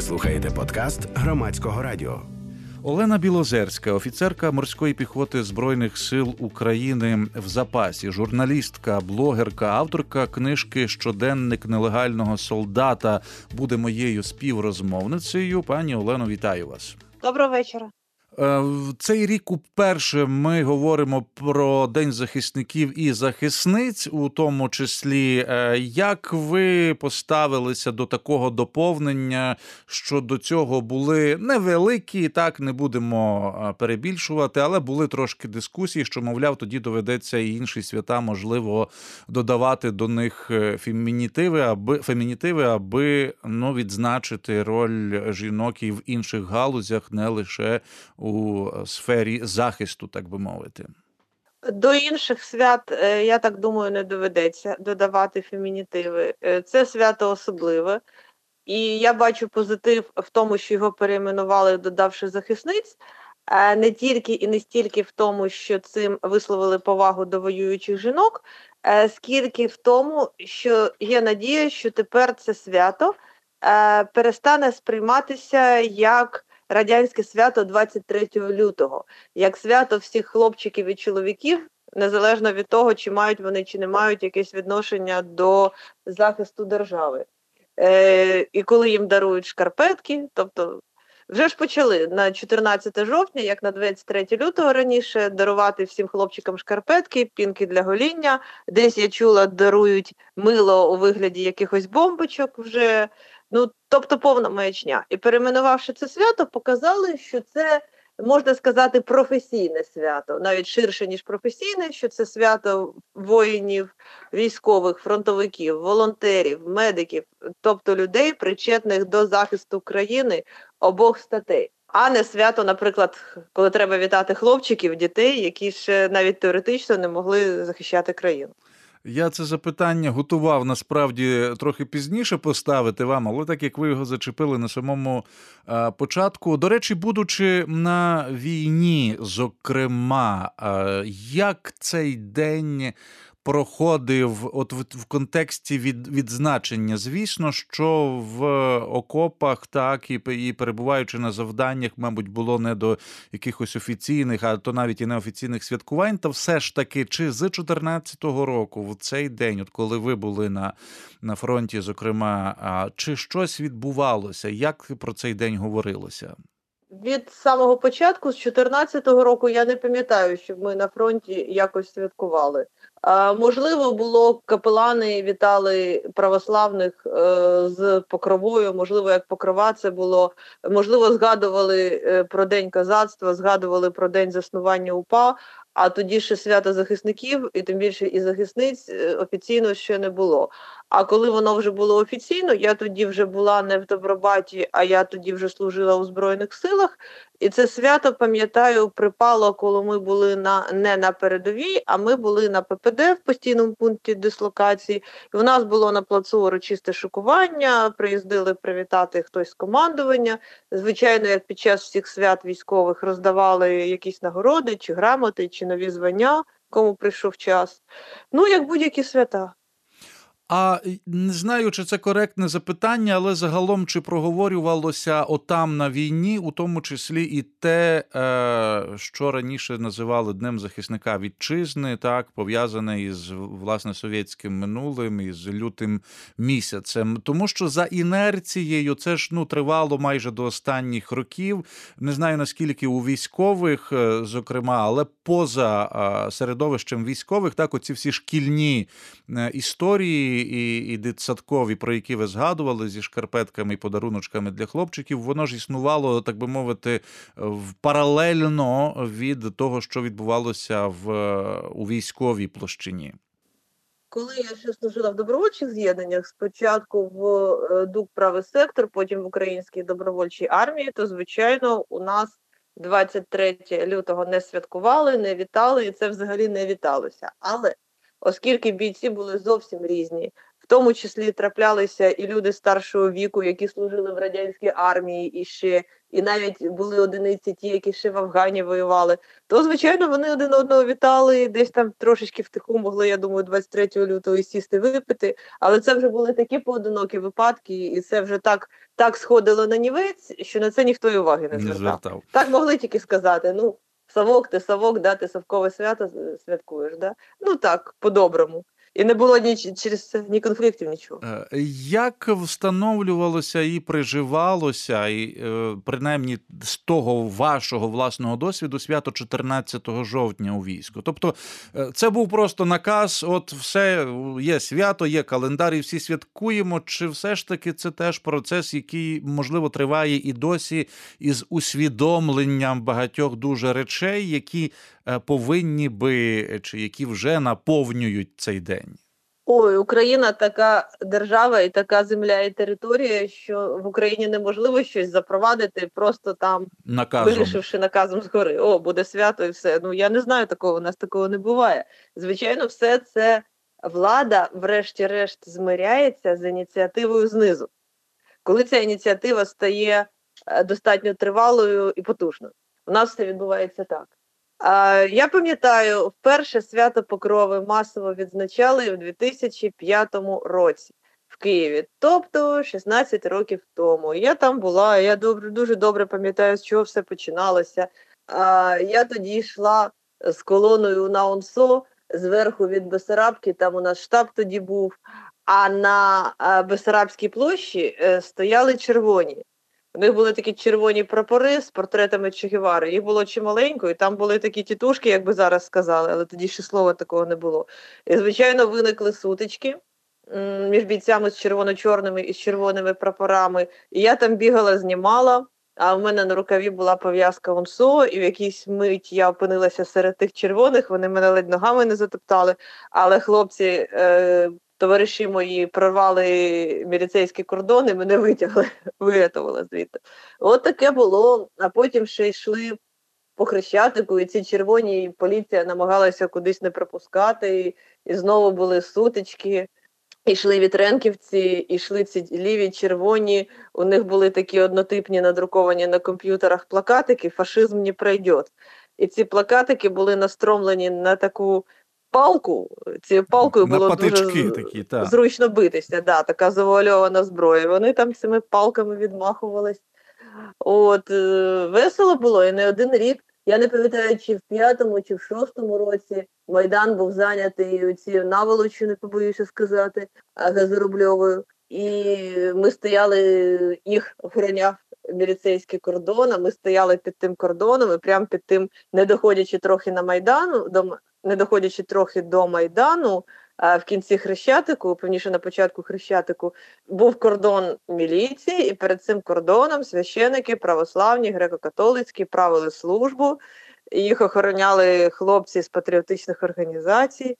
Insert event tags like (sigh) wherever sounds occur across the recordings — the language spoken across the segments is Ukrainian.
Ви слухаєте подкаст громадського радіо. Олена Білозерська, офіцерка морської піхоти збройних сил України в запасі, журналістка, блогерка, авторка книжки Щоденник нелегального солдата буде моєю співрозмовницею. Пані Олено, вітаю вас. Доброго вечора. Е, цей рік уперше ми говоримо про День захисників і захисниць, у тому числі. Е, як ви поставилися до такого доповнення, що до цього були невеликі, так не будемо е, перебільшувати, але були трошки дискусії, що, мовляв, тоді доведеться і інші свята, можливо, додавати до них фемінітиви, аби фемінітиви, аби ну, відзначити роль жінок і в інших галузях, не лише у сфері захисту, так би мовити? До інших свят, е, я так думаю, не доведеться додавати фемінітиви. Е, це свято особливе, і я бачу позитив в тому, що його перейменували, додавши захисниць, не тільки і не стільки в тому, що цим висловили повагу до воюючих жінок, е, скільки в тому, що є надія, що тепер це свято перестане сприйматися як радянське свято 23 лютого, як свято всіх хлопчиків і чоловіків, незалежно від того, чи мають вони чи не мають якесь відношення до захисту держави. Е, І коли їм дарують шкарпетки, тобто. Вже ж почали на 14 жовтня, як на 23 лютого раніше, дарувати всім хлопчикам шкарпетки, пінки для гоління. Десь я чула, дарують мило у вигляді якихось бомбочок вже Ну, тобто повна маячня. І перейменувавши це свято, показали, що це, можна сказати, професійне свято, навіть ширше, ніж професійне, що це свято воїнів, військових, фронтовиків, волонтерів, медиків, тобто людей, причетних до захисту країни обох статей. А не свято, наприклад, коли треба вітати хлопчиків, дітей, які ще навіть теоретично не могли захищати країну. Я це запитання готував насправді трохи пізніше поставити вам, але так як ви його зачепили на самому а, початку. До речі, будучи на війні, зокрема, а, як цей день проходив от в, в контексті від, відзначення. Звісно, що в окопах, так і і перебуваючи на завданнях, мабуть, було не до якихось офіційних, а то навіть і неофіційних святкувань. Та все ж таки, чи з 14-го року, в цей день, от коли ви були на, на фронті, зокрема, чи щось відбувалося? Як про цей день говорилося? Від самого початку, з 14-го року, я не пам'ятаю, щоб ми на фронті якось святкували. А, Можливо, було капелани вітали православних е, з покровою. Можливо, як покрова це було. Можливо, згадували е, про день казацтва, згадували про день заснування УПА. А тоді ще свято захисників, і тим більше і захисниць е, офіційно ще не було. А коли воно вже було офіційно, я тоді вже була не в Добробаті, а я тоді вже служила у Збройних силах. І це свято, пам'ятаю, припало, коли ми були на не на передовій, а ми були на ППД в постійному пункті дислокації. І у нас було на плацу урочисте шокування, приїздили привітати хтось з командування. Звичайно, як під час всіх свят військових роздавали якісь нагороди, чи грамоти, чи нові звання, кому прийшов час. Ну, як будь-які свята. А не знаю, чи це коректне запитання, але загалом чи проговорювалося отам на війні, у тому числі і те, е, що раніше називали Днем захисника вітчизни, так пов'язане із власне совєтським минулим із лютим місяцем. Тому що за інерцією це ж ну тривало майже до останніх років. Не знаю наскільки у військових, е, зокрема, але поза е, середовищем військових, так оці всі шкільні історії і і дитсадкові, про які ви згадували зі шкарпетками і подаруночками для хлопчиків, воно ж існувало, так би мовити, паралельно від того, що відбувалося в у військовій площині. Коли я ще служила в добровольчих з'єднаннях, спочатку в е, ДУК правий сектор, потім в українській добровольчій армії, то звичайно у нас 23 лютого не святкували, не вітали, і це взагалі не віталося. Але оскільки бійці були зовсім різні. В тому числі траплялися і люди старшого віку, які служили в радянській армії і ще, і навіть були одиниці, ті, які ще в Афгані воювали, то звичайно вони один одного вітали, і десь там трошечки втиху могли, я думаю, 23 лютого і сісти випити. Але це вже були такі поодинокі випадки, і це вже так, так сходило на нівець, що на це ніхто й уваги не Не звертав. звертав. Так могли тільки сказати: ну, Савок, ти Савок, да, ти Савкове свято святкуєш, да? Ну так, по-доброму. І не було ні через це ні конфліктів, нічого. Е, Як встановлювалося і приживалося, і е, принаймні з того вашого власного досвіду свято 14 жовтня у війську? Тобто е, це був просто наказ, от все є свято, є календар, і всі святкуємо. Чи все ж таки це теж процес, який можливо триває і досі із усвідомленням багатьох дуже речей, які повинні би чи які вже наповнюють цей день? Ой, Україна така держава і така земля і територія, що в Україні неможливо щось запровадити, просто там Наказом. вирішивши наказом згори. О, буде свято і все. Ну я не знаю такого, у нас такого не буває. Звичайно, все це влада, врешті-решт, змиряється з ініціативою знизу. Коли ця ініціатива стає е, достатньо тривалою і потужною. У нас все відбувається так. Я пам'ятаю, вперше свято Покрови масово відзначали в 2005 році в Києві, тобто 16 років тому. Я там була, я добре, дуже добре пам'ятаю, з чого все починалося. Я тоді йшла з колоною на ОНСО зверху від Бесарабки, там у нас штаб тоді був. А на Бесарабській площі е, стояли червоні. У них були такі червоні прапори з портретами Че Гевари. Їх було чималенько, і там були такі тітушки, як би зараз сказали, але тоді ще слова такого не було. І, звичайно, виникли сутички між бійцями з червоно-чорними і з червоними прапорами. І я там бігала, знімала. А в мене на рукаві була пов'язка ОНСО, і в якійсь мить я опинилася серед тих червоних. Вони мене ледь ногами не затоптали. Але хлопці, е, товариші мої, прорвали міліцейський кордон і мене витягли, (laughs) вирятували звідти. От таке було. А потім ще йшли по хрещатику, і ці червоні і поліція намагалася кудись не пропускати, і, і знову були сутички. Ішли вітренківці, ішли ці ліві червоні. У них були такі однотипні надруковані на комп'ютерах плакатики Фашизм не пройде. І ці плакатики були настромлені на таку палку. Цією палкою На було дуже такі, так. зручно битися. Да, така завуальована зброя. Вони там цими палками відмахувались. От е, весело було і не один рік. Я не пам'ятаю, чи в п'ятому, чи в шостому році Майдан був зайнятий цією наволочю, не побоюся сказати, газорубльовою. І ми стояли, їх охороняв міліцейський кордон, а ми стояли під тим кордоном і прямо під тим, не доходячи трохи на Майдану, до, не доходячи трохи до Майдану, в кінці Хрещатику, певніше на початку Хрещатику, був кордон міліції, і перед цим кордоном священики православні, греко-католицькі правили службу. Їх охороняли хлопці з патріотичних організацій.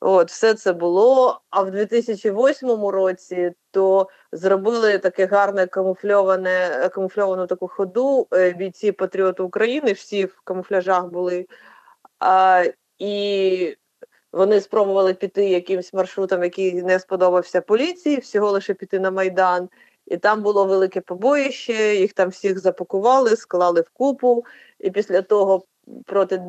От, все це було. А в 2008 році то зробили таке гарне камуфльоване, камуфльовану таку ходу. е, Бійці патріоти України, всі в камуфляжах були. А, і вони спробували піти якимсь маршрутом, який не сподобався поліції, всього лише піти на Майдан. І там було велике побоїще, їх там всіх запакували, склали в купу, і після того проти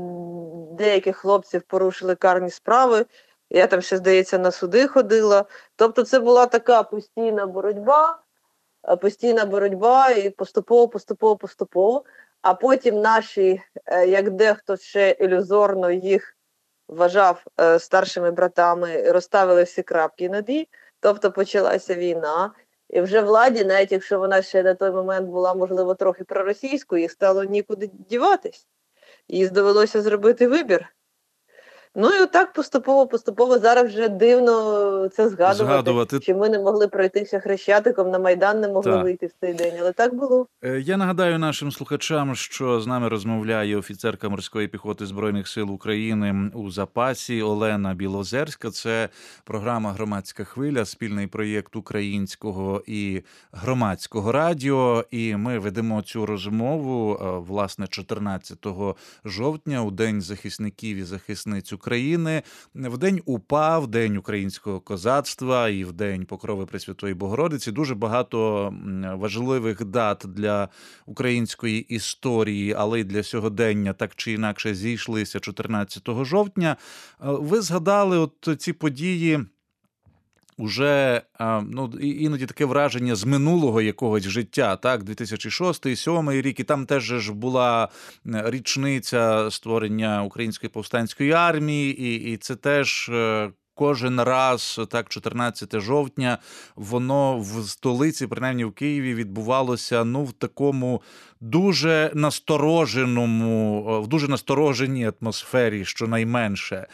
деяких хлопців порушили карні справи. Я там ще, здається, на суди ходила. Тобто, це була така постійна боротьба, е, постійна боротьба, і поступово, поступово, поступово. А потім наші, е, як дехто ще ілюзорно їх вважав е, старшими братами, розставили всі крапки над «і». Тобто почалася війна. І вже владі, навіть якщо вона ще на той момент була, можливо, трохи проросійською, їй стало нікуди діватись. Їй довелося зробити вибір. Ну і отак поступово, поступово зараз вже дивно це згадувати, Згадувати. що ми не могли пройтися хрещатиком, на Майдан не могли Так. вийти в цей день, але так було. Е, Я нагадаю нашим слухачам, що з нами розмовляє офіцерка морської піхоти збройних сил України у запасі Олена Білозерська. Це програма Громадська хвиля, спільний проєкт українського і громадського радіо. І ми ведемо цю розмову е, власне 14 жовтня, у день захисників і захисниць України. України, в день УПА, в день українського козацтва і в день Покрови Пресвятої Богородиці. Дуже багато важливих дат для української історії, але й для сьогодення так чи інакше зійшлися 14 жовтня. Е, Ви згадали от ці події. Уже ну іноді таке враження з минулого якогось життя, так, 2006-2007 рік, і там теж ж була е, річниця створення української повстанської армії, і, і це теж е, кожен раз, так, 14 жовтня, воно в столиці, принаймні в Києві, відбувалося ну в такому дуже настороженому, е, в дуже настороженій атмосфері, щонайменше.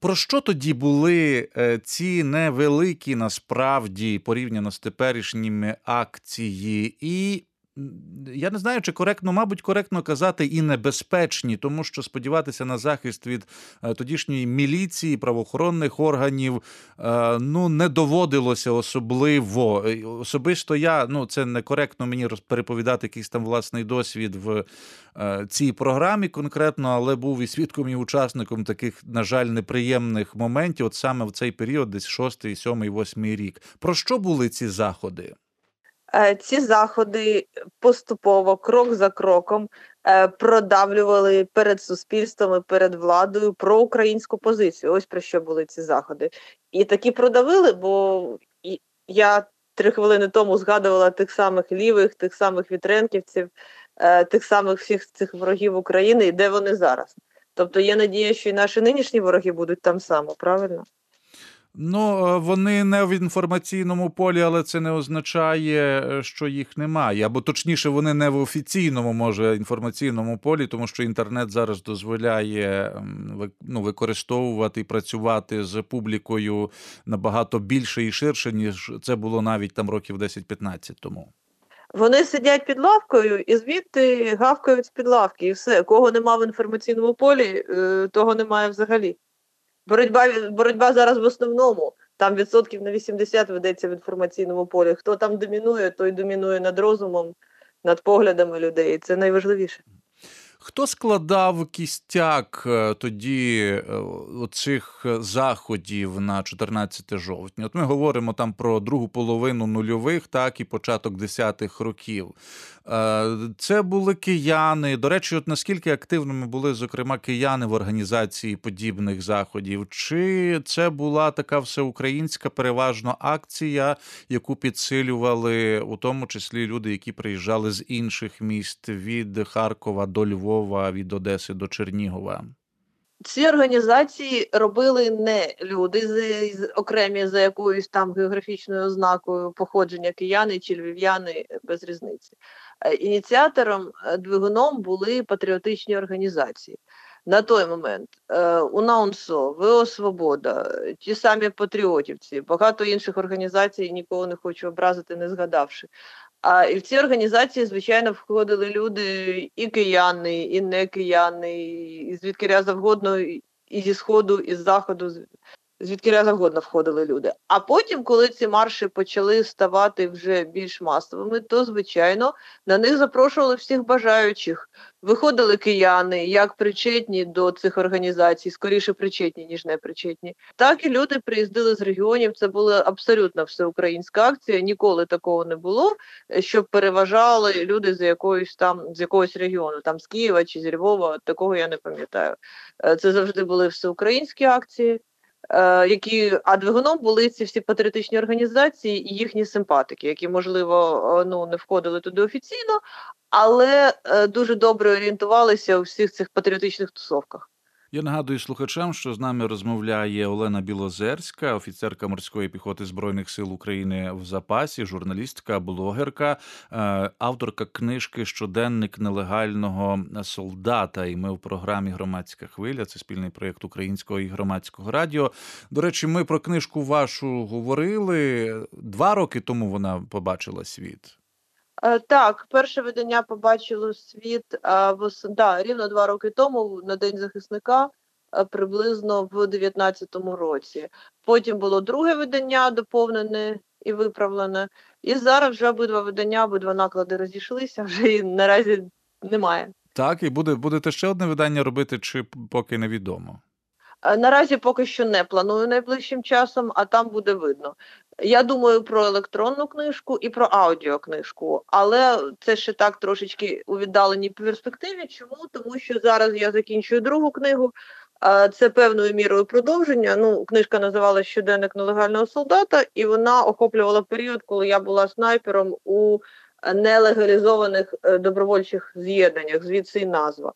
Про що тоді були е, ці невеликі насправді порівняно з теперішніми акції, і я не знаю, чи коректно, мабуть, коректно казати і небезпечні, тому що сподіватися на захист від е, тодішньої міліції, правоохоронних органів е, ну не доводилося особливо. Е, Особисто я ну це некоректно мені переповідати якийсь там власний досвід в цій програмі конкретно, але був і свідком, і учасником таких, на жаль, неприємних моментів, от саме в цей період, десь 6, 7, 8 рік. Про що були ці заходи? Е, Ці заходи поступово, крок за кроком, е, продавлювали перед суспільством і перед владою про українську позицію. Ось про що були ці заходи. І такі продавили, бо я три хвилини тому згадувала тих самих лівих, тих самих вітренківців, е, тих самих всіх цих ворогів України, і де вони зараз. Тобто є надія, що і наші нинішні вороги будуть там само, правильно? Ну, е, вони не в інформаційному полі, але це не означає, е, що їх немає. Або точніше, вони не в офіційному, може, інформаційному полі, тому що інтернет зараз дозволяє ну, використовувати і працювати з публікою набагато більше і ширше, ніж це було навіть там років 10-15 тому. Вони сидять під лавкою і звідти гавкають з-під лавки, і все. Кого нема в інформаційному полі, е, того немає взагалі. Боротьба, боротьба зараз в основному. Там відсотків на 80 ведеться в інформаційному полі. Хто там домінує, той домінує над розумом, над поглядами людей. Це найважливіше. Хто складав кістяк е, тоді е, оцих е, заходів на 14 жовтня? От ми говоримо там про другу половину нульових, так і початок десятих років. Е, Це були кияни. До речі, от наскільки активними були, зокрема, кияни в організації подібних заходів? Чи це була така всеукраїнська переважно акція, яку підсилювали у тому числі люди, які приїжджали з інших міст від Харкова до Львова, від Одеси до Чернігова? Ці організації робили не люди з, з окремі за якоюсь там географічною ознакою походження кияни чи львів'яни без різниці. Е, Ініціатором е, двигуном були патріотичні організації. На той момент е, УНАУНСО, ВО Свобода, ті самі патріотівці, багато інших організацій, нікого не хочу образити, не згадавши. А і в ці організації, звичайно, входили люди і кияни, і не кияни, і звідки завгодно, і зі сходу, і з заходу, звідки завгодно входили люди. А потім, коли ці марші почали ставати вже більш масовими, то звичайно на них запрошували всіх бажаючих. Виходили кияни, як причетні до цих організацій, скоріше причетні, ніж не причетні. Так і люди приїздили з регіонів. Це була абсолютно всеукраїнська акція. Ніколи такого не було, щоб переважали люди з якоїсь там з якогось регіону, там з Києва чи з Львова. Такого я не пам'ятаю. Е, Це завжди були всеукраїнські акції. Е, Які а двигуном були ці всі патріотичні організації і їхні симпатики, які можливо е, ну не входили туди офіційно, але е, дуже добре орієнтувалися у всіх цих патріотичних тусовках. Я нагадую слухачам, що з нами розмовляє Олена Білозерська, офіцерка морської піхоти Збройних сил України в запасі, журналістка, блогерка, е, авторка книжки Щоденник нелегального солдата. І ми в програмі Громадська хвиля. Це спільний проєкт українського і громадського радіо. До речі, ми про книжку вашу говорили два роки тому. Вона побачила світ. Е, Так, перше видання побачило світ а, вос... да, рівно два роки тому, на День захисника, е, приблизно в 19-му році. Потім було друге видання, доповнене і виправлене. І зараз вже обидва видання, обидва наклади розійшлися, вже і наразі немає. Так, і буде будете ще одне видання робити, чи поки невідомо. Е, Наразі поки що не планую найближчим часом, а там буде видно. Я думаю про електронну книжку і про аудіокнижку, але це ще так трошечки у віддаленій перспективі. Чому? Тому що зараз я закінчую другу книгу. Це певною мірою продовження. Ну, книжка називалася Щоденник нелегального солдата, і вона охоплювала період, коли я була снайпером у нелегалізованих е, добровольчих з'єднаннях, звідси і назва.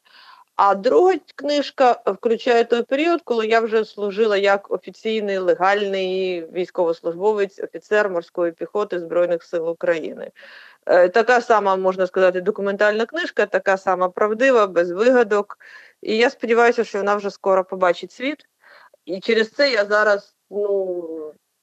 А друга книжка включає той період, коли я вже служила як офіційний легальний військовослужбовець, офіцер морської піхоти Збройних сил України. Е, Така сама, можна сказати, документальна книжка, така сама правдива, без вигадок. І я сподіваюся, що вона вже скоро побачить світ. І через це я зараз ну,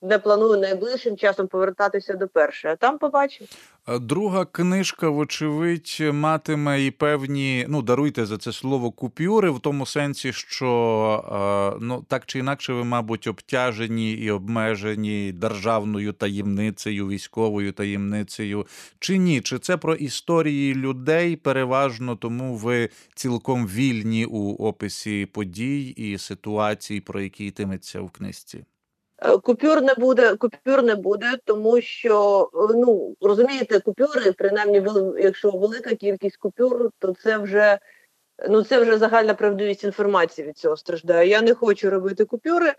не планую найближчим часом повертатися до першої, а там побачимо. Е, Друга книжка, вочевидь, матиме і певні, ну даруйте за це слово купюри, в тому сенсі, що е, ну так чи інакше, ви, мабуть, обтяжені і обмежені державною таємницею, військовою таємницею. Чи ні? Чи це про історії людей переважно, тому ви цілком вільні у описі подій і ситуацій, про які йтиметься в книжці? Е, Купюр не буде, купюр не буде, тому що е, ну розумієте, купюри, принаймні, якщо велика кількість купюр, то це вже ну це вже загальна правдивість інформації від цього страждає. Я не хочу робити купюри,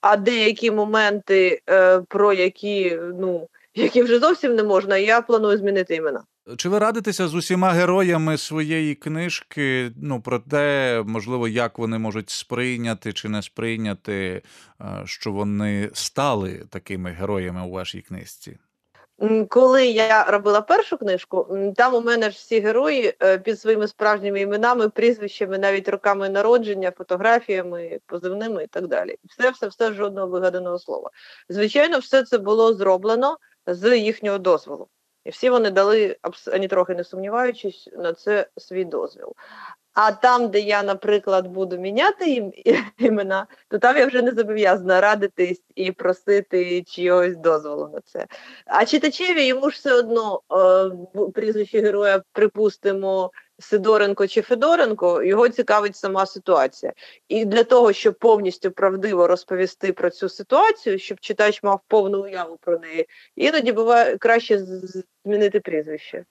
а деякі моменти, е, про які ну які вже зовсім не можна, я планую змінити імена. Чи ви радитеся з усіма героями своєї книжки? Ну про те, можливо, як вони можуть сприйняти чи не сприйняти, е, що вони стали такими героями у вашій книжці? Коли я робила першу книжку, там у мене ж всі герої е, під своїми справжніми іменами, прізвищами, навіть роками народження, фотографіями, позивними і так далі. Все, все, все жодного вигаданого слова. Звичайно, все це було зроблено з їхнього дозволу. І всі вони дали, ані трохи не сумніваючись, на це свій дозвіл. А там, де я, наприклад, буду міняти їм (laughs) імена, то там я вже не зобов'язана радитись і просити чогось дозволу на це. А читачеві йому ж все одно е, прізвище героя, припустимо, Сидоренко чи Федоренко, його цікавить сама ситуація. І для того, щоб повністю правдиво розповісти про цю ситуацію, щоб читач мав повну уяву про неї, іноді буває краще змінити прізвище.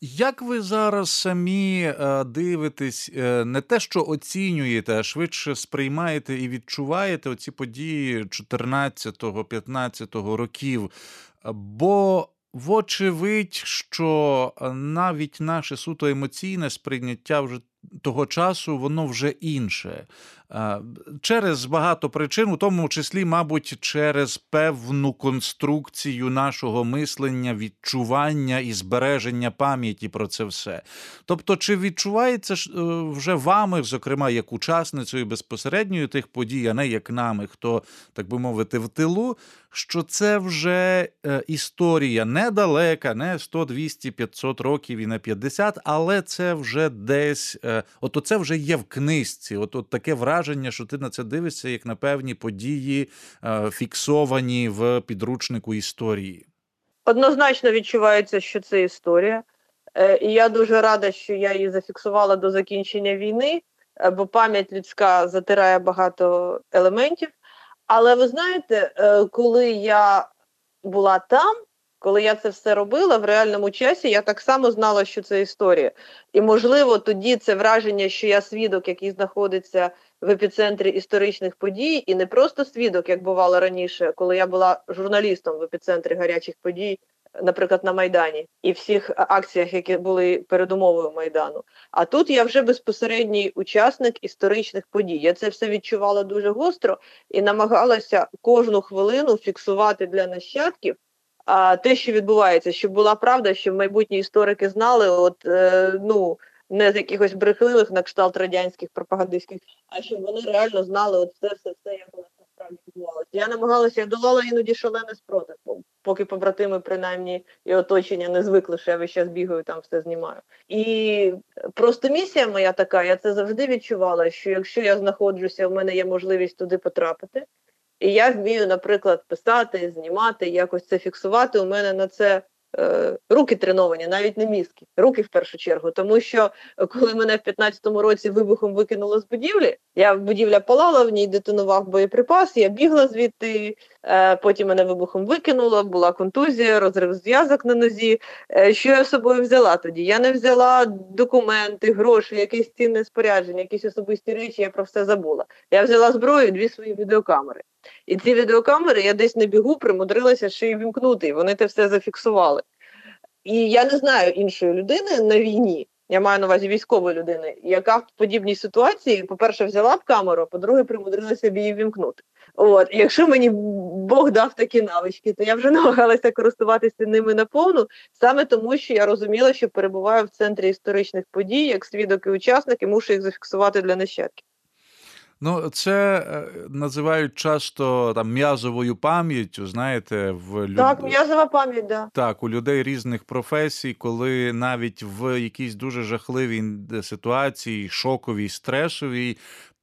Як ви зараз самі е, дивитесь, е, не те, що оцінюєте, а швидше сприймаєте і відчуваєте оці події 14-15 років? Бо вочевидь, що е, навіть наше суто емоційне сприйняття вже того часу, воно вже інше. Через багато причин, у тому числі, мабуть, через певну конструкцію нашого мислення, відчування і збереження пам'яті про це все. Тобто, чи відчувається е, вже вами, зокрема, як учасницею безпосередньою тих подій, а не як нами, хто, так би мовити, в тилу, що це вже е, історія недалека, не 100, 200, 500 років і не 50, але це вже десь, е, от це вже є в книжці. От таке враження, що ти на це дивишся, як на певні події, е, фіксовані в підручнику історії. Однозначно відчувається, що це історія. Е, І я дуже рада, що я її зафіксувала до закінчення війни, е, бо пам'ять людська затирає багато елементів. Але ви знаєте, коли я була там, коли я це все робила в реальному часі, я так само знала, що це історія. І, можливо, тоді це враження, що я свідок, який знаходиться в епіцентрі історичних подій, і не просто свідок, як бувало раніше, коли я була журналістом в епіцентрі гарячих подій, наприклад, на Майдані, і всіх акціях, які були передумовою Майдану. А тут я вже безпосередній учасник історичних подій. Я це все відчувала дуже гостро і намагалася кожну хвилину фіксувати для нащадків. А те, що відбувається, щоб була правда, щоб майбутні історики знали, от е, ну не з якихось брехливих на кшталт радянських пропагандистських, а щоб вони реально знали от все, все, все, як у нас насправді відбувалося. Я намагалася, я долала іноді шалений спротив, поки побратими, принаймні, і оточення не звикли, що я весь час бігаю, там все знімаю. І просто місія моя така, я це завжди відчувала, що якщо я знаходжуся, в мене є можливість туди потрапити. І я вмію, наприклад, писати, знімати, якось це фіксувати. У мене на це руки треновані, навіть не мізки, руки в першу чергу. Тому що е, коли мене в 15-му році вибухом викинуло з будівлі, я будівля палала, в ній детонував боєприпас, я бігла звідти, е, потім мене вибухом викинуло, була контузія, розрив зв'язок на нозі. Е, Що я з собою взяла тоді? Я не взяла документи, гроші, якесь цінне спорядження, якісь особисті речі, я про все забула. Я взяла зброю, дві свої відеокамери. І ці відеокамери я десь на бігу примудрилася ще й вімкнути, вони те все зафіксували. І я не знаю іншої людини на війні, я маю на увазі військової людини, яка в подібній ситуації, по-перше, взяла б камеру, по-друге, примудрилася б її вімкнути. От, і якщо мені Бог дав такі навички, то я вже (laughs) намагалася користуватися ними наповну, саме тому, що я розуміла, що перебуваю в центрі історичних подій, як свідок і учасник, і мушу їх зафіксувати для нащадків. Ну, це е, називають часто там м'язовою пам'яттю, знаєте, в люд... Так, м'язова пам'ять, да. Так, у людей різних професій, коли навіть в якійсь дуже жахливій ситуації, шоковій, стресовій,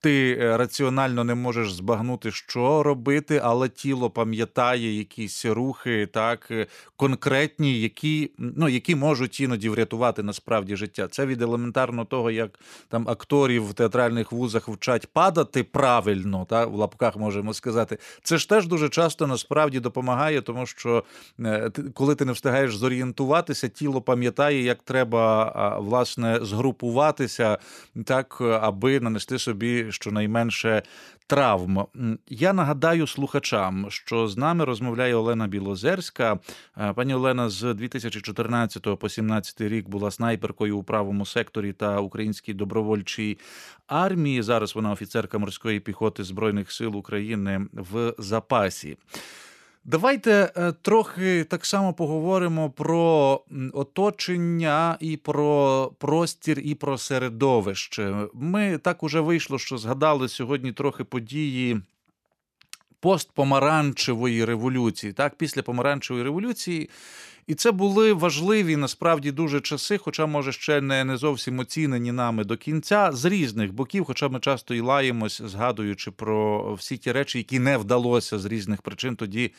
ти е, раціонально не можеш збагнути, що робити, але тіло пам'ятає якісь рухи, так е, конкретні, які ну які можуть іноді врятувати насправді життя. Це від елементарно того, як там акторів в театральних вузах вчать падати правильно, та в лапках можемо сказати. Це ж теж дуже часто насправді допомагає, тому що е, коли ти не встигаєш зорієнтуватися, тіло пам'ятає, як треба власне згрупуватися, так аби нанести собі щонайменше травм. Я нагадаю слухачам, що з нами розмовляє Олена Білозерська. Пані Олена з 2014 по 2017 рік була снайперкою у правому секторі та українській добровольчій армії. Зараз вона офіцерка морської піхоти Збройних сил України в запасі. Давайте е, трохи так само поговоримо про оточення і про простір, і про середовище. Ми так уже вийшло, що згадали сьогодні трохи події постпомаранчевої революції. Так, після помаранчевої революції. І це були важливі насправді дуже часи, хоча, може, ще не не зовсім оцінені нами до кінця, з різних боків, хоча ми часто і лаємось, згадуючи про всі ті речі, які не вдалося з різних причин тоді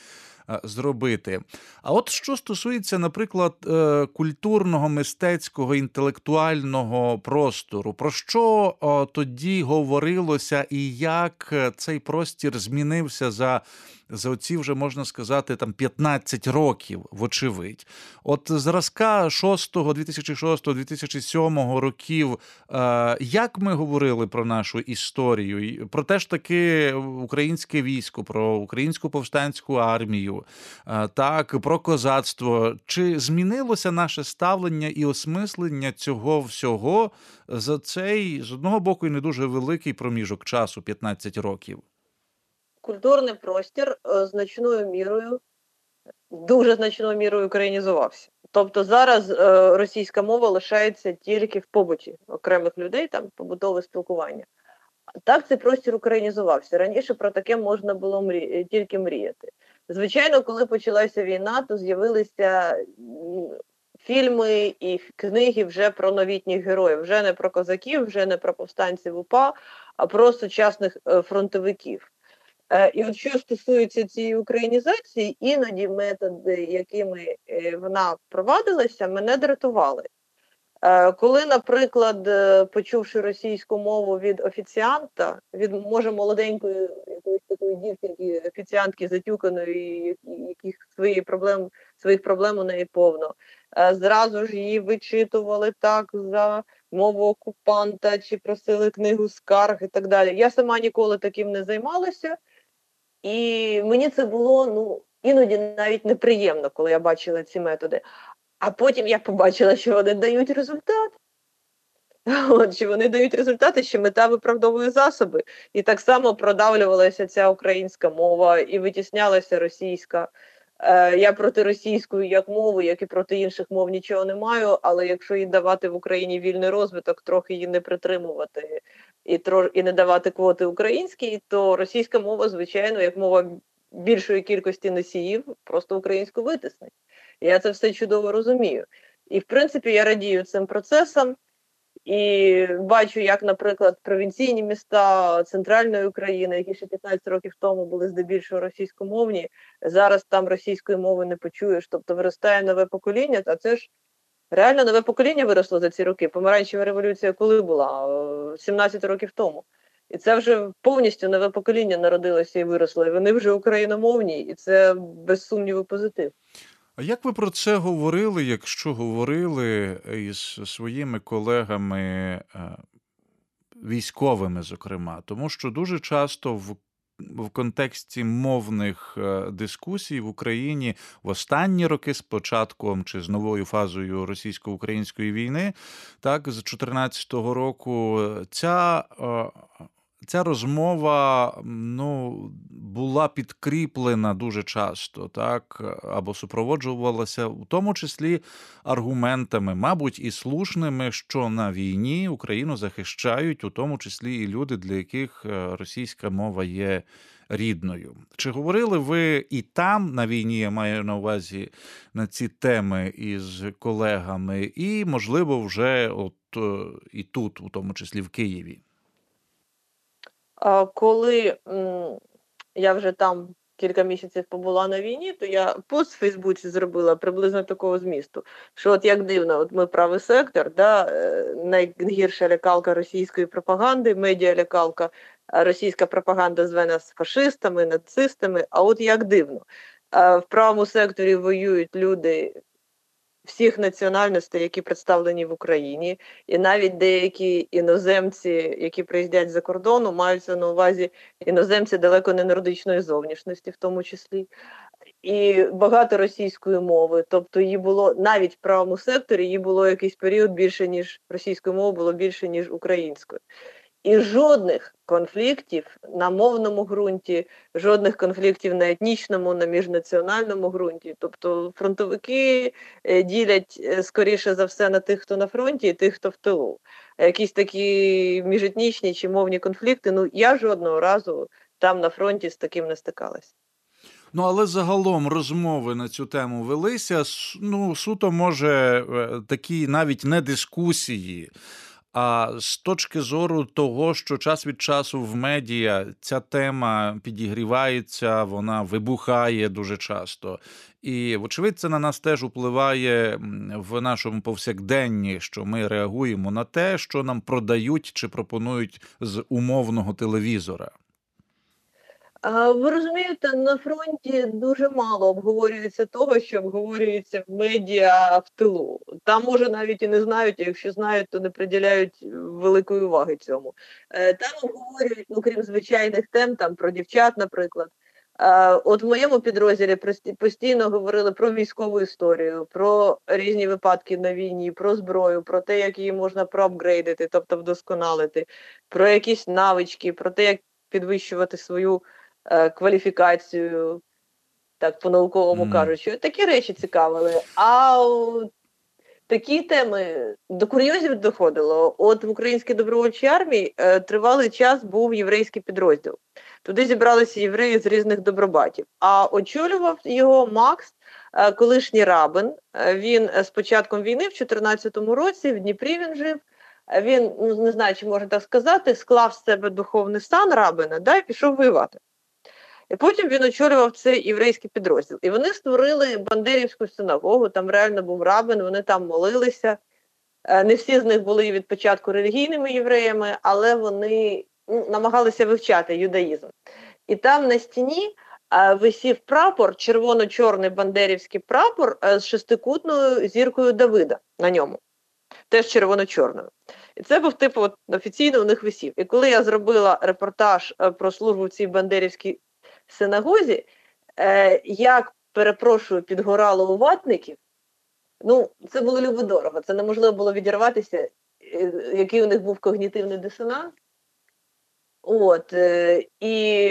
зробити. А от що стосується, наприклад, е, культурного, мистецького, інтелектуального простору, про що тоді говорилося, і як е, цей простір змінився за за оці вже можна сказати там 15 років, вочевидь. От зразка 6, 2006, 2007 років, е, як ми говорили про нашу історію, про те ж таки українське військо, про українську повстанську армію, е, так, про козацтво, чи змінилося наше ставлення і осмислення цього всього за цей з одного боку і не дуже великий проміжок часу 15 років? культурний простір е, значною мірою, дуже значною мірою українізувався. Тобто зараз е, російська мова лишається тільки в побуті окремих людей, там побутове спілкування. Так цей простір українізувався. Раніше про таке можна було мрі... тільки мріяти. Звичайно, коли почалася війна, то з'явилися фільми і книги вже про новітніх героїв, вже не про козаків, вже не про повстанців УПА, а про сучасних е, фронтовиків. Е, і от що стосується цієї українізації, іноді методи, якими е, вона провадилася, мене дратували. Е, коли, наприклад, почувши російську мову від офіціанта, від може молоденької якоїсь такої дівчинки, офіціантки затюканої, яких свої проблем, своїх проблем у неї повно, зразу ж її вичитували так за мову окупанта чи просили книгу скарг і так далі. Я сама ніколи таким не займалася. І мені це було ну, іноді навіть неприємно, коли я бачила ці методи. А потім я побачила, що вони дають результат. (laughs) От, Що вони дають результати, що мета виправдовує засоби. І так само продавлювалася ця українська мова і витіснялася російська. Е, Я проти російської як мови, як і проти інших мов нічого не маю, але якщо їй давати в Україні вільний розвиток, трохи її не притримувати і тро, і не давати квоти українській, то російська мова, звичайно, як мова більшої кількості носіїв, просто українську витиснить. Я це все чудово розумію. І в принципі я радію цим процесам. і бачу, як, наприклад, провінційні міста центральної України, які ще 15 років тому були здебільшого російськомовні, зараз там російської мови не почуєш. Тобто виростає нове покоління, а це ж реально нове покоління виросло за ці роки. Помаранчева революція коли була? 17 років тому. І це вже повністю нове покоління народилося і виросло. І вони вже україномовні, і це без сумніву позитив. А як ви про це говорили, якщо говорили із своїми колегами е, військовими, зокрема? Тому що дуже часто в в контексті мовних е, дискусій в Україні в останні роки з початком чи з новою фазою російсько-української війни, так з 2014 року, ця е, ця розмова ну, була підкріплена дуже часто, так, або супроводжувалася, в тому числі аргументами, мабуть, і слушними, що на війні Україну захищають, у тому числі і люди, для яких е, російська мова є рідною. Чи говорили ви і там на війні, я маю на увазі на ці теми із колегами, і, можливо, вже от е, і тут, у тому числі в Києві? Коли я вже там кілька місяців побула на війні, то я пост в Фейсбуці зробила приблизно такого змісту, що от як дивно, от ми правий сектор, да, е, найгірша лякалка російської пропаганди, медіа лякалка, російська пропаганда зве нас фашистами, нацистами. А от як дивно, в правому секторі воюють люди всіх національностей, які представлені в Україні, і навіть деякі іноземці, які приїздять за кордону, маються на увазі іноземці далеко не нордичної зовнішності, в тому числі. І багато російської мови, тобто її було навіть в правому секторі, її було якийсь період більше ніж російської мови було більше ніж української. І жодних конфліктів на мовному ґрунті, жодних конфліктів на етнічному, на міжнаціональному ґрунті. Тобто фронтовики е, ділять е, скоріше за все на тих, хто на фронті, і тих, хто в тилу. Якісь такі міжетнічні чи мовні конфлікти. Ну я жодного разу там на фронті з таким не стикалась. Ну, але загалом розмови на цю тему велися. Ну, суто, може, е, такі навіть не дискусії. А з точки зору того, що час від часу в медіа ця тема підігрівається, вона вибухає дуже часто. І, вочевидь, це на нас теж впливає в нашому повсякденні, що ми реагуємо на те, що нам продають чи пропонують з умовного телевізора. Ви розумієте, на фронті дуже мало обговорюється того, що обговорюється в медіа в тилу. Там може навіть і не знають, а якщо знають, то не приділяють великої уваги цьому. Е, там обговорюють, ну крім звичайних тем, там про дівчат, наприклад. Е, от в моєму підрозділі постійно говорили про військову історію, про різні випадки на війні, про зброю, про те, як її можна проапгрейдити, тобто вдосконалити, про якісь навички, про те, як підвищувати свою. Е, кваліфікацію, так по-науковому mm. кажучи, такі речі цікавили. А такі теми до курйозів доходило. От в українській добровольчій армії е, тривалий час був єврейський підрозділ. Туди зібралися євреї з різних добробатів. А очолював його Макс, е, колишній рабин. Він з початком війни, в 2014 році, в Дніпрі він жив. Він ну не знаю, чи можна так сказати, склав з себе духовний стан рабина да, і пішов воювати. І потім він очолював цей єврейський підрозділ. І вони створили Бандерівську синагогу, там реально був рабин, вони там молилися. Е, не всі з них були від початку релігійними євреями, але вони ну, намагалися вивчати юдаїзм. І там на стіні висів прапор, червоно-чорний бандерівський прапор е, з шестикутною зіркою Давида на ньому, теж червоно-чорною. І це був типу от, офіційно у них висів. І коли я зробила репортаж е, про службу в цій бандерівській синагозі, е, як перепрошую, підгорало у ватників, ну, це було любодорого, це неможливо було відірватися, е, який у них був когнітивний дисонанс. От, е, І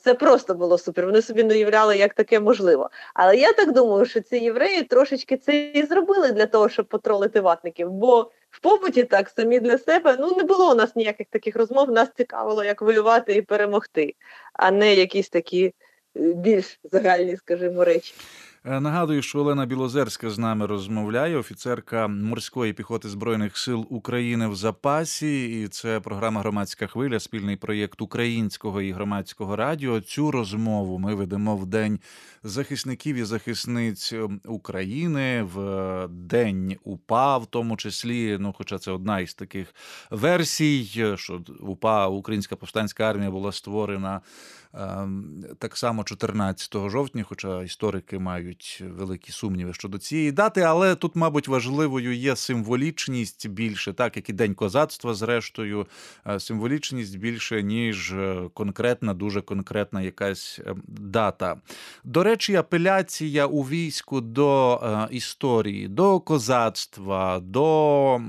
це просто було супер. Вони собі не уявляли, як таке можливо. Але я так думаю, що ці євреї трошечки це і зробили для того, щоб потролити ватників. Бо в побуті так самі для себе ну не було у нас ніяких таких розмов. Нас цікавило, як воювати і перемогти, а не якісь такі е, більш загальні, скажімо, речі. Е, Нагадую, що Олена Білозерська з нами розмовляє, офіцерка морської піхоти збройних сил України в запасі. І це програма Громадська хвиля, спільний проєкт українського і громадського радіо. Цю розмову ми ведемо в день захисників і захисниць України, в день УПА, в тому числі. Ну, хоча це одна із таких версій, що УПА Українська повстанська армія була створена. Ем, так само 14 жовтня, хоча історики мають великі сумніви щодо цієї дати, але тут, мабуть, важливою є символічність більше, так як і День козацтва, зрештою, е, символічність більше, ніж е, конкретна, дуже конкретна якась ем, дата. До речі, апеляція у війську до е, історії, до козацтва, до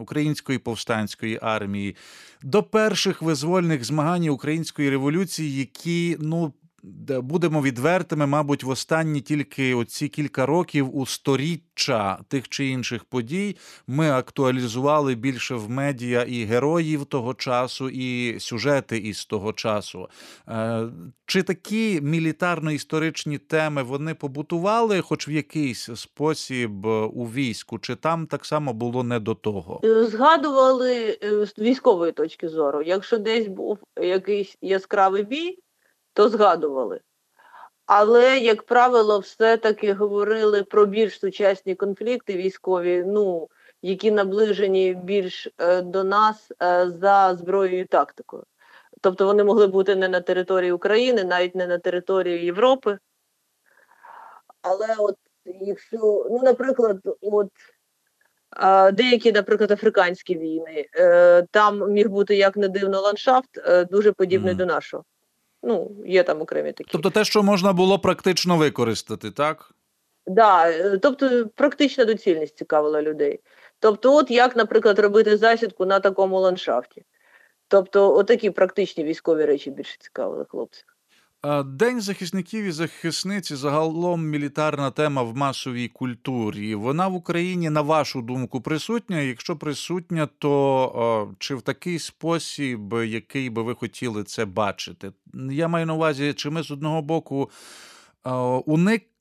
української повстанської армії до перших визвольних змагань української революції, які ну. Будемо відвертими, мабуть, в останні тільки оці кілька років у сторіччя тих чи інших подій ми актуалізували більше в медіа і героїв того часу, і сюжети із того часу. Е, Чи такі мілітарно-історичні теми вони побутували, хоч в якийсь спосіб у війську, чи там так само було не до того? Е, Згадували е, з військової точки зору. Якщо десь був якийсь яскравий бій, то згадували. Але, як правило, все-таки говорили про більш сучасні конфлікти військові, ну, які наближені більш е, до нас е, за зброєю і тактикою. Тобто вони могли бути не на території України, навіть не на території Європи. Але от якщо, ну, наприклад, от е, деякі, наприклад, африканські війни, е, там міг бути як не дивно ландшафт, е, дуже подібний Мгм. до нашого. Ну, є там окремі такі. Тобто те, що можна було практично використати, так? Да, е, тобто практична доцільність цікавила людей. Тобто, от як, наприклад, робити засідку на такому ландшафті. Тобто, отакі практичні військові речі більше цікавили хлопців. А, День захисників і захисниці загалом мілітарна тема в масовій культурі. Вона в Україні, на вашу думку, присутня. Якщо присутня, то чи в такий спосіб, який би ви хотіли це бачити? Я маю на увазі, чи ми з одного боку. е,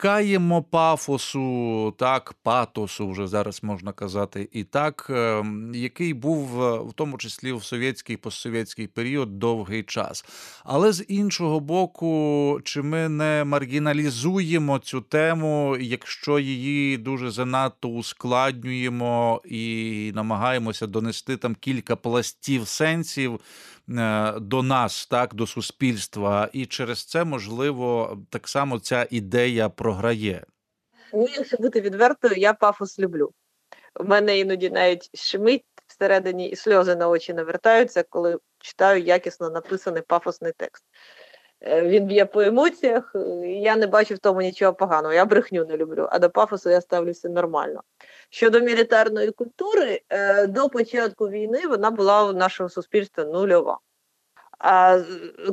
Уникаємо пафосу, так, патосу, вже зараз можна казати, і так, е, який був е, в тому числі в совєтський постсовєтський період довгий час. Але з іншого боку, чи ми не маргіналізуємо цю тему, якщо її дуже занадто ускладнюємо і намагаємося донести там кілька пластів сенсів е, до нас, так, до суспільства, і через це можливо так само ця ідея програє. Якщо бути відвертою, я пафос люблю. У мене іноді навіть щемить всередині і сльози на очі навертаються, коли читаю якісно написаний пафосний текст. Е, Він б'є по емоціях, е, я не бачу в тому нічого поганого. Я брехню не люблю, а до пафосу я ставлюся нормально. Щодо мілітарної культури, е, до початку війни вона була у нашого суспільства нульова. А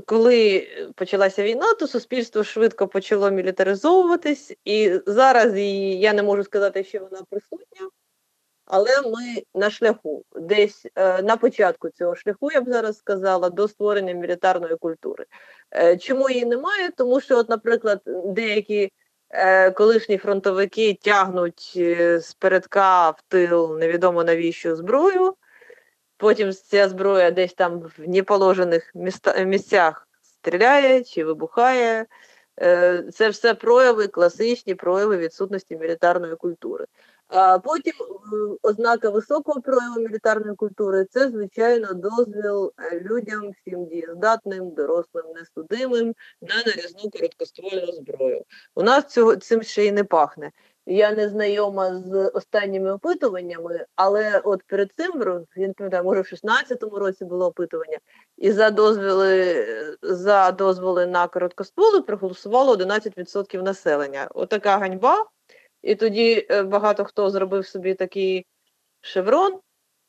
коли почалася війна, то суспільство швидко почало мілітаризовуватись, і зараз її, я не можу сказати, що вона присутня, але ми на шляху, десь е, на початку цього шляху, я б зараз сказала, до створення мілітарної культури. Е, чому її немає? Тому що, от, наприклад, деякі е, колишні фронтовики тягнуть е, з передка в тил невідомо навіщо зброю. Потім ця зброя десь там в неположених міста, місцях стріляє чи вибухає. Е, Це все прояви, класичні прояви відсутності мілітарної культури. А потім е, ознака високого прояву мілітарної культури це, звичайно, дозвіл е, людям, всім дієздатним, дорослим, несудимим на нарізну короткоствольну зброю. У нас цього цим ще й не пахне. Я не знайома з останніми опитуваннями, але от перед цим не пам'ятаю, може в 16-му році було опитування, і за дозволи за дозволи на короткостволи проголосувало 11% населення. Отака ганьба. І тоді е, багато хто зробив собі такий шеврон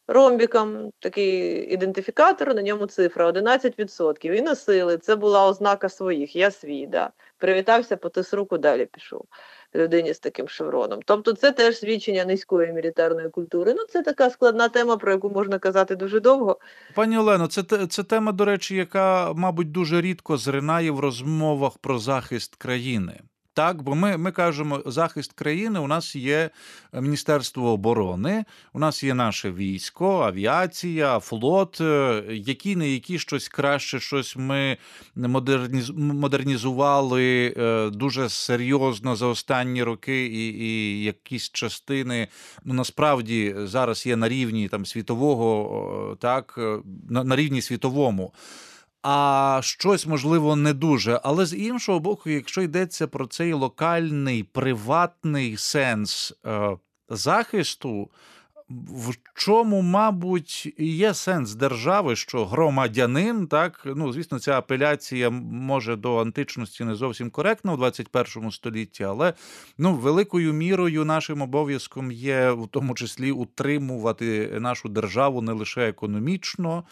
ромбіком, такий ідентифікатор, на ньому цифра 11%. І носили. Це була ознака своїх. Я свій, да. Привітався, потис руку, далі пішов людині з таким шевроном. Тобто, це теж свідчення низької мілітарної культури. Ну, це така складна тема, про яку можна казати дуже довго. Пані Олено, це, це тема, до речі, яка, мабуть, дуже рідко зринає в розмовах про захист країни. Так, бо ми ми кажемо, захист країни. У нас є Міністерство оборони, у нас є наше військо, авіація, флот, е, які не які щось краще, щось ми модерніз, модернізували е, дуже серйозно за останні роки, і і якісь частини ну насправді зараз є на рівні там світового, так е, на, на рівні світовому а щось можливо не дуже. Але з іншого боку, якщо йдеться про цей локальний приватний сенс е, захисту. В чому, мабуть, є сенс держави, що громадянин, так ну звісно, ця апеляція може до античності не зовсім коректна в 21 столітті, але ну великою мірою нашим обов'язком є в тому числі утримувати нашу державу не лише економічно,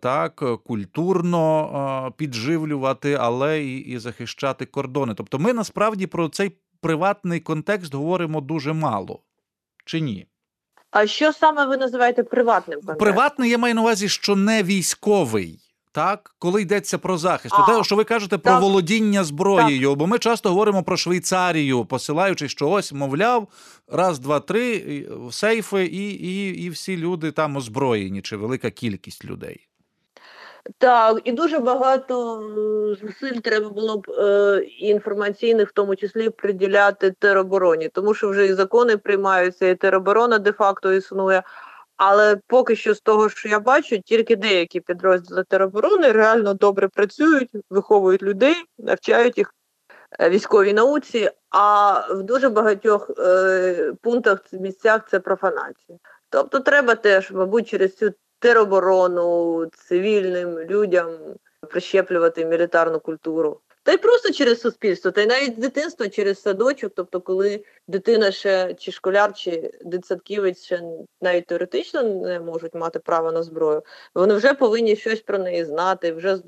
так культурно е, підживлювати, але і, і захищати кордони. Тобто, ми насправді про цей приватний контекст говоримо дуже мало чи ні? А що саме ви називаєте приватним контекстом? Приватний я маю на увазі, що не військовий так, коли йдеться про захист, а, те, що ви кажете про так. володіння зброєю, так. бо ми часто говоримо про Швейцарію, посилаючи, що ось, мовляв, раз, два, три сейфи, і, і, і всі люди там озброєні, чи велика кількість людей. Так, і дуже багато зусиль треба було б е, інформаційних, в тому числі, приділяти теробороні, тому що вже і закони приймаються, і тероборона де-факто існує. Але поки що з того, що я бачу, тільки деякі підрозділи тероборони реально добре працюють, виховують людей, навчають їх е, військовій науці. А в дуже багатьох е, пунктах місцях це профанація. Тобто, треба теж, мабуть, через цю тероборону цивільним людям прищеплювати мілітарну культуру. Та й просто через суспільство, та й навіть з дитинства через садочок, тобто, коли дитина ще чи школяр, чи дитсадківець ще навіть теоретично не можуть мати право на зброю, вони вже повинні щось про неї знати, вже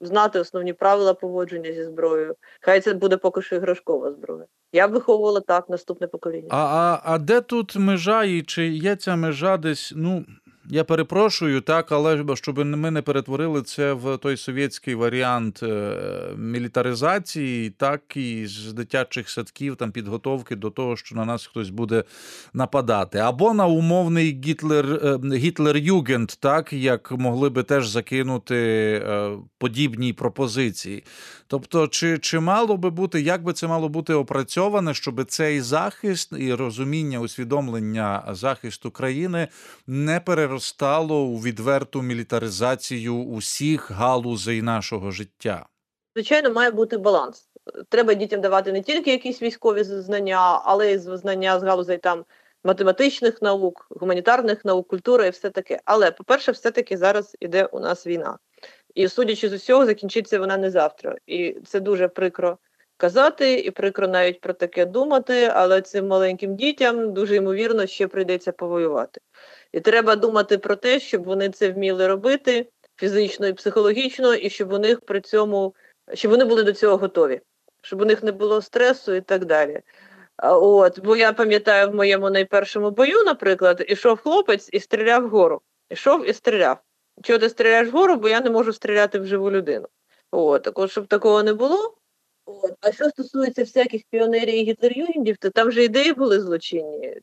знати основні правила поводження зі зброєю. Хай це буде поки що іграшкова зброя. Я виховувала так наступне покоління. А, а, А де тут межа і чи є ця межа десь? Ну я перепрошую, так, але щоб ми не перетворили це в той совєтський варіант е, мілітаризації, так і з дитячих садків там підготовки до того, що на нас хтось буде нападати, або на умовний Гітлер е, Гітлер-Югент, так як могли би теж закинути е, подібні пропозиції. Тобто, чи чи мало би бути, як би це мало бути опрацьоване, щоб цей захист і розуміння усвідомлення захисту країни не переростало у відверту мілітаризацію усіх галузей нашого життя? Звичайно, має бути баланс. Треба дітям давати не тільки якісь військові знання, але й знання з галузей там математичних наук, гуманітарних наук, культури і все таке. Але, по-перше, все-таки зараз іде у нас війна. І, судячи з усього, закінчиться вона не завтра. І це дуже прикро казати, і прикро навіть про таке думати, але цим маленьким дітям дуже ймовірно ще прийдеться повоювати. І треба думати про те, щоб вони це вміли робити фізично і психологічно, і щоб у них при цьому, щоб вони були до цього готові, щоб у них не було стресу і так далі. От, Бо я пам'ятаю, в моєму найпершому бою, наприклад, ішов хлопець і стріляв вгору. Ішов і стріляв. Чого ти стріляєш вгору, бо я не можу стріляти в живу людину. От, так от, щоб такого не було. От. А що стосується всяких піонерів і гітлер-югендів, то там вже ідеї були злочинні.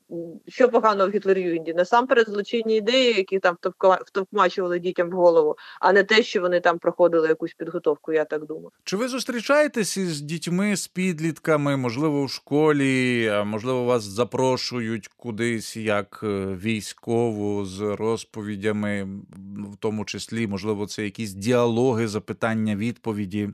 Що погано в гітлер-югенді? Насамперед злочинні ідеї, які там втовкмачували дітям в голову, а не те, що вони там проходили якусь підготовку, я так думаю. Чи ви зустрічаєтесь із дітьми, з підлітками, можливо, в школі, а можливо, вас запрошують кудись як е, військову з розповідями, в тому числі, можливо, це якісь діалоги, запитання, відповіді?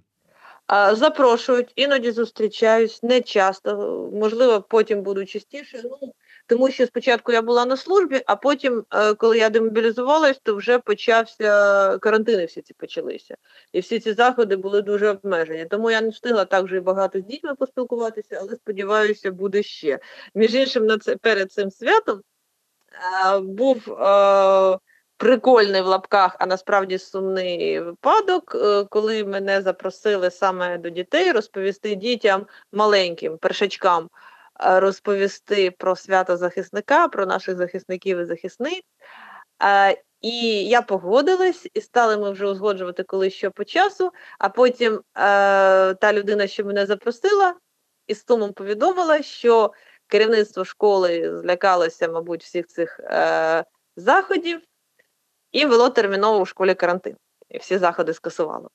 Запрошують, іноді зустрічаюсь, не часто, можливо, потім буду частіше. Ну, Тому що спочатку я була на службі, а потім, е, коли я демобілізувалась, то вже почався карантини всі ці почалися. І всі ці заходи були дуже обмежені. Тому я не встигла так вже багато з дітьми поспілкуватися, але сподіваюся, буде ще. Між іншим, на це перед цим святом е, був. Прикольний в лапках, а насправді сумний випадок, е, коли мене запросили саме до дітей розповісти дітям маленьким першачкам, е, розповісти про свято захисника, про наших захисників і захисниць. Е, і я погодилась, і стали ми вже узгоджувати коли що по часу. А потім та людина, що мене запросила, і з сумом повідомила, що керівництво школи злякалося, мабуть, всіх цих заходів і вело терміново у школі карантин. І всі заходи скасувало.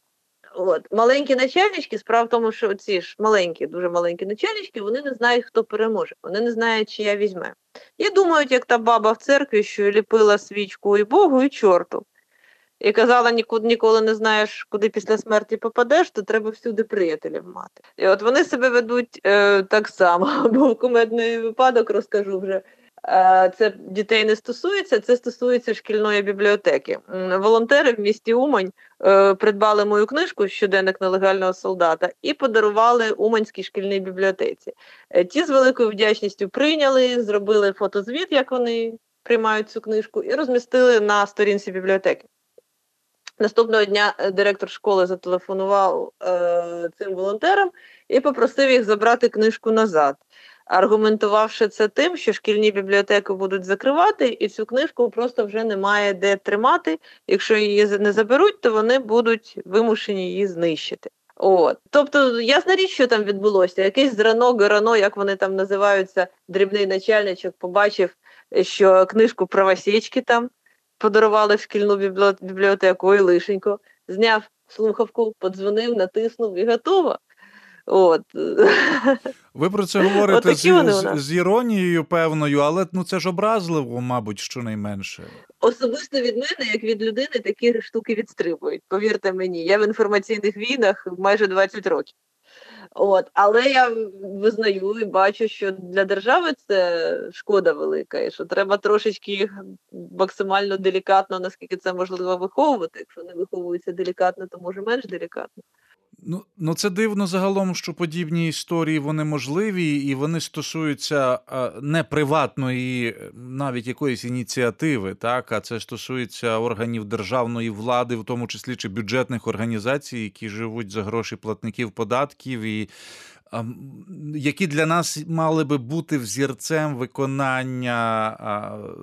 От. Маленькі начальнички, справа в тому, що ці ж маленькі, дуже маленькі начальнички, вони не знають, хто переможе. Вони не знають, чия візьме. І думають, як та баба в церкві, що ліпила свічку і Богу, і чорту. І казала, нікуди ніколи не знаєш, куди після смерті попадеш, то треба всюди приятелів мати. І от вони себе ведуть е, так само. Був кумедний випадок, розкажу вже. Е, це дітей не стосується, це стосується шкільної бібліотеки. Волонтери в місті Умань е, придбали мою книжку Щоденник нелегального солдата і подарували Уманській шкільній бібліотеці. Е, Ті з великою вдячністю прийняли, зробили фотозвіт, як вони приймають цю книжку, і розмістили на сторінці бібліотеки. Наступного дня директор школи зателефонував е, цим волонтерам і попросив їх забрати книжку назад, аргументувавши це тим, що шкільні бібліотеки будуть закривати, і цю книжку просто вже немає де тримати. Якщо її не заберуть, то вони будуть вимушені її знищити. От. Тобто, ясна річ, що там відбулося. Якийсь зрано, горано, як вони там називаються, дрібний начальничок, побачив, що книжку правосічки там подарували в шкільну бібліо- бібліотеку, ой, лишенько, зняв слухавку, подзвонив, натиснув і готово. От. Ви про це говорите з, з, з іронією певною, але ну це ж образливо, мабуть, щонайменше. Особисто від мене, як від людини, такі штуки відстрибують. Повірте мені, я в інформаційних війнах майже 20 років. От, але я визнаю і бачу, що для держави це шкода велика, і що треба трошечки їх максимально делікатно, наскільки це можливо виховувати. Якщо не виховуються делікатно, то може менш делікатно. Ну, ну це дивно загалом, що подібні історії вони можливі, і вони стосуються не приватної, навіть якоїсь ініціативи, так а це стосується органів державної влади, в тому числі чи бюджетних організацій, які живуть за гроші платників податків, і які для нас мали би бути взірцем виконання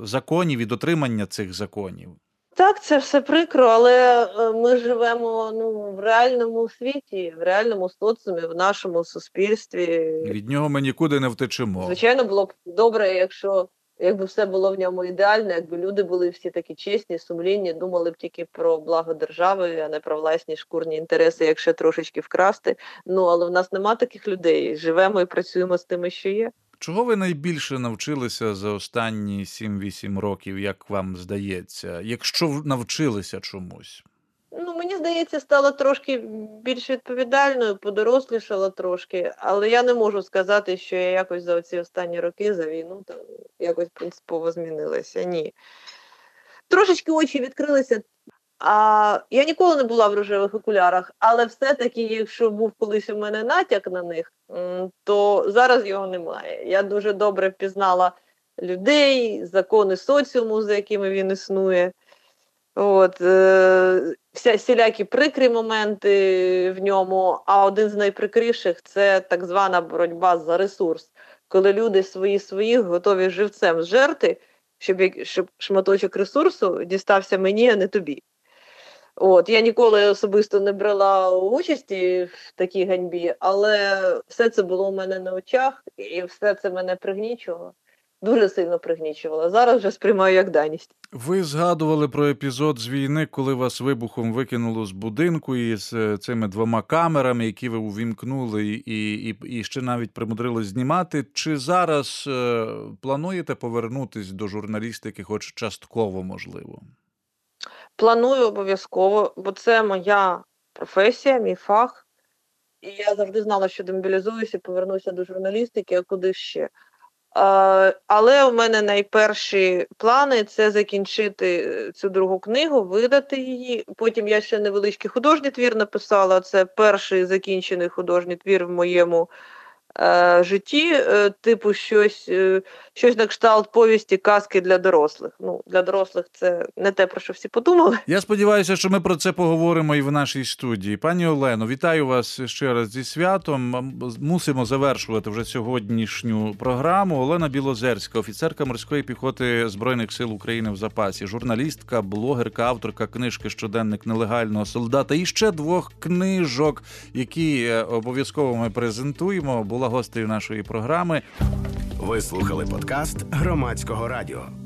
законів і дотримання цих законів. Так, це все прикро, але е, ми живемо ну, в реальному світі, в реальному соціумі, в нашому суспільстві. Від нього ми нікуди не втечемо. Звичайно, було б добре, якщо якби все було в ньому ідеально, якби люди були всі такі чесні, сумлінні, думали б тільки про благо держави, а не про власні шкурні інтереси, якщо трошечки вкрасти. Ну але в нас нема таких людей. Живемо і працюємо з тими, що є. Чого ви найбільше навчилися за останні 7-8 років, як вам здається, якщо навчилися чомусь? Ну, мені здається, стала трошки більш відповідальною, подорослішала трошки, але я не можу сказати, що я якось за ці останні роки за війну там якось принципово змінилася. Ні. Трошечки очі відкрилися. А я ніколи не була в рожевих окулярах, але все-таки, якщо був колись у мене натяк на них, то зараз його немає. Я дуже добре впізнала людей, закони соціуму, за якими він існує. От, е, вся, всілякі прикрі моменти в ньому, а один з найприкріших це так звана боротьба за ресурс, коли люди свої своїх готові живцем зжерти, щоб, щоб шматочок ресурсу дістався мені, а не тобі. От, я ніколи особисто не брала участі в такій ганьбі, але все це було у мене на очах, і все це мене пригнічувало. Дуже сильно пригнічувало. Зараз вже сприймаю як даність. Ви згадували про епізод з війни, коли вас вибухом викинуло з будинку із е, цими двома камерами, які ви увімкнули, і, і, і ще навіть примудрились знімати. Чи зараз е, плануєте повернутись до журналістики, хоч частково можливо? Планую обов'язково, бо це моя професія, мій фах. І я завжди знала, що демобілізуюся, повернуся до журналістики, а куди ще. Але у мене найперші плани це закінчити е, цю другу книгу, видати її. Потім я ще невеличкий художній твір написала. Це перший закінчений художній твір в моєму е, житті, е, типу щось, е, щось на кшталт повісті казки для дорослих. Ну, для дорослих це не те, про що всі подумали. Я сподіваюся, що ми про це поговоримо і в нашій студії. Пані Олено, вітаю вас ще раз зі святом. Мусимо завершувати вже сьогоднішню програму. Олена Білозерська, офіцерка морської піхоти Збройних сил України в запасі, журналістка, блогерка, авторка книжки Щоденник нелегального солдата і ще двох книжок, які е, обов'язково ми презентуємо. Була була гостею нашої програми. Ви слухали подкаст громадського радіо.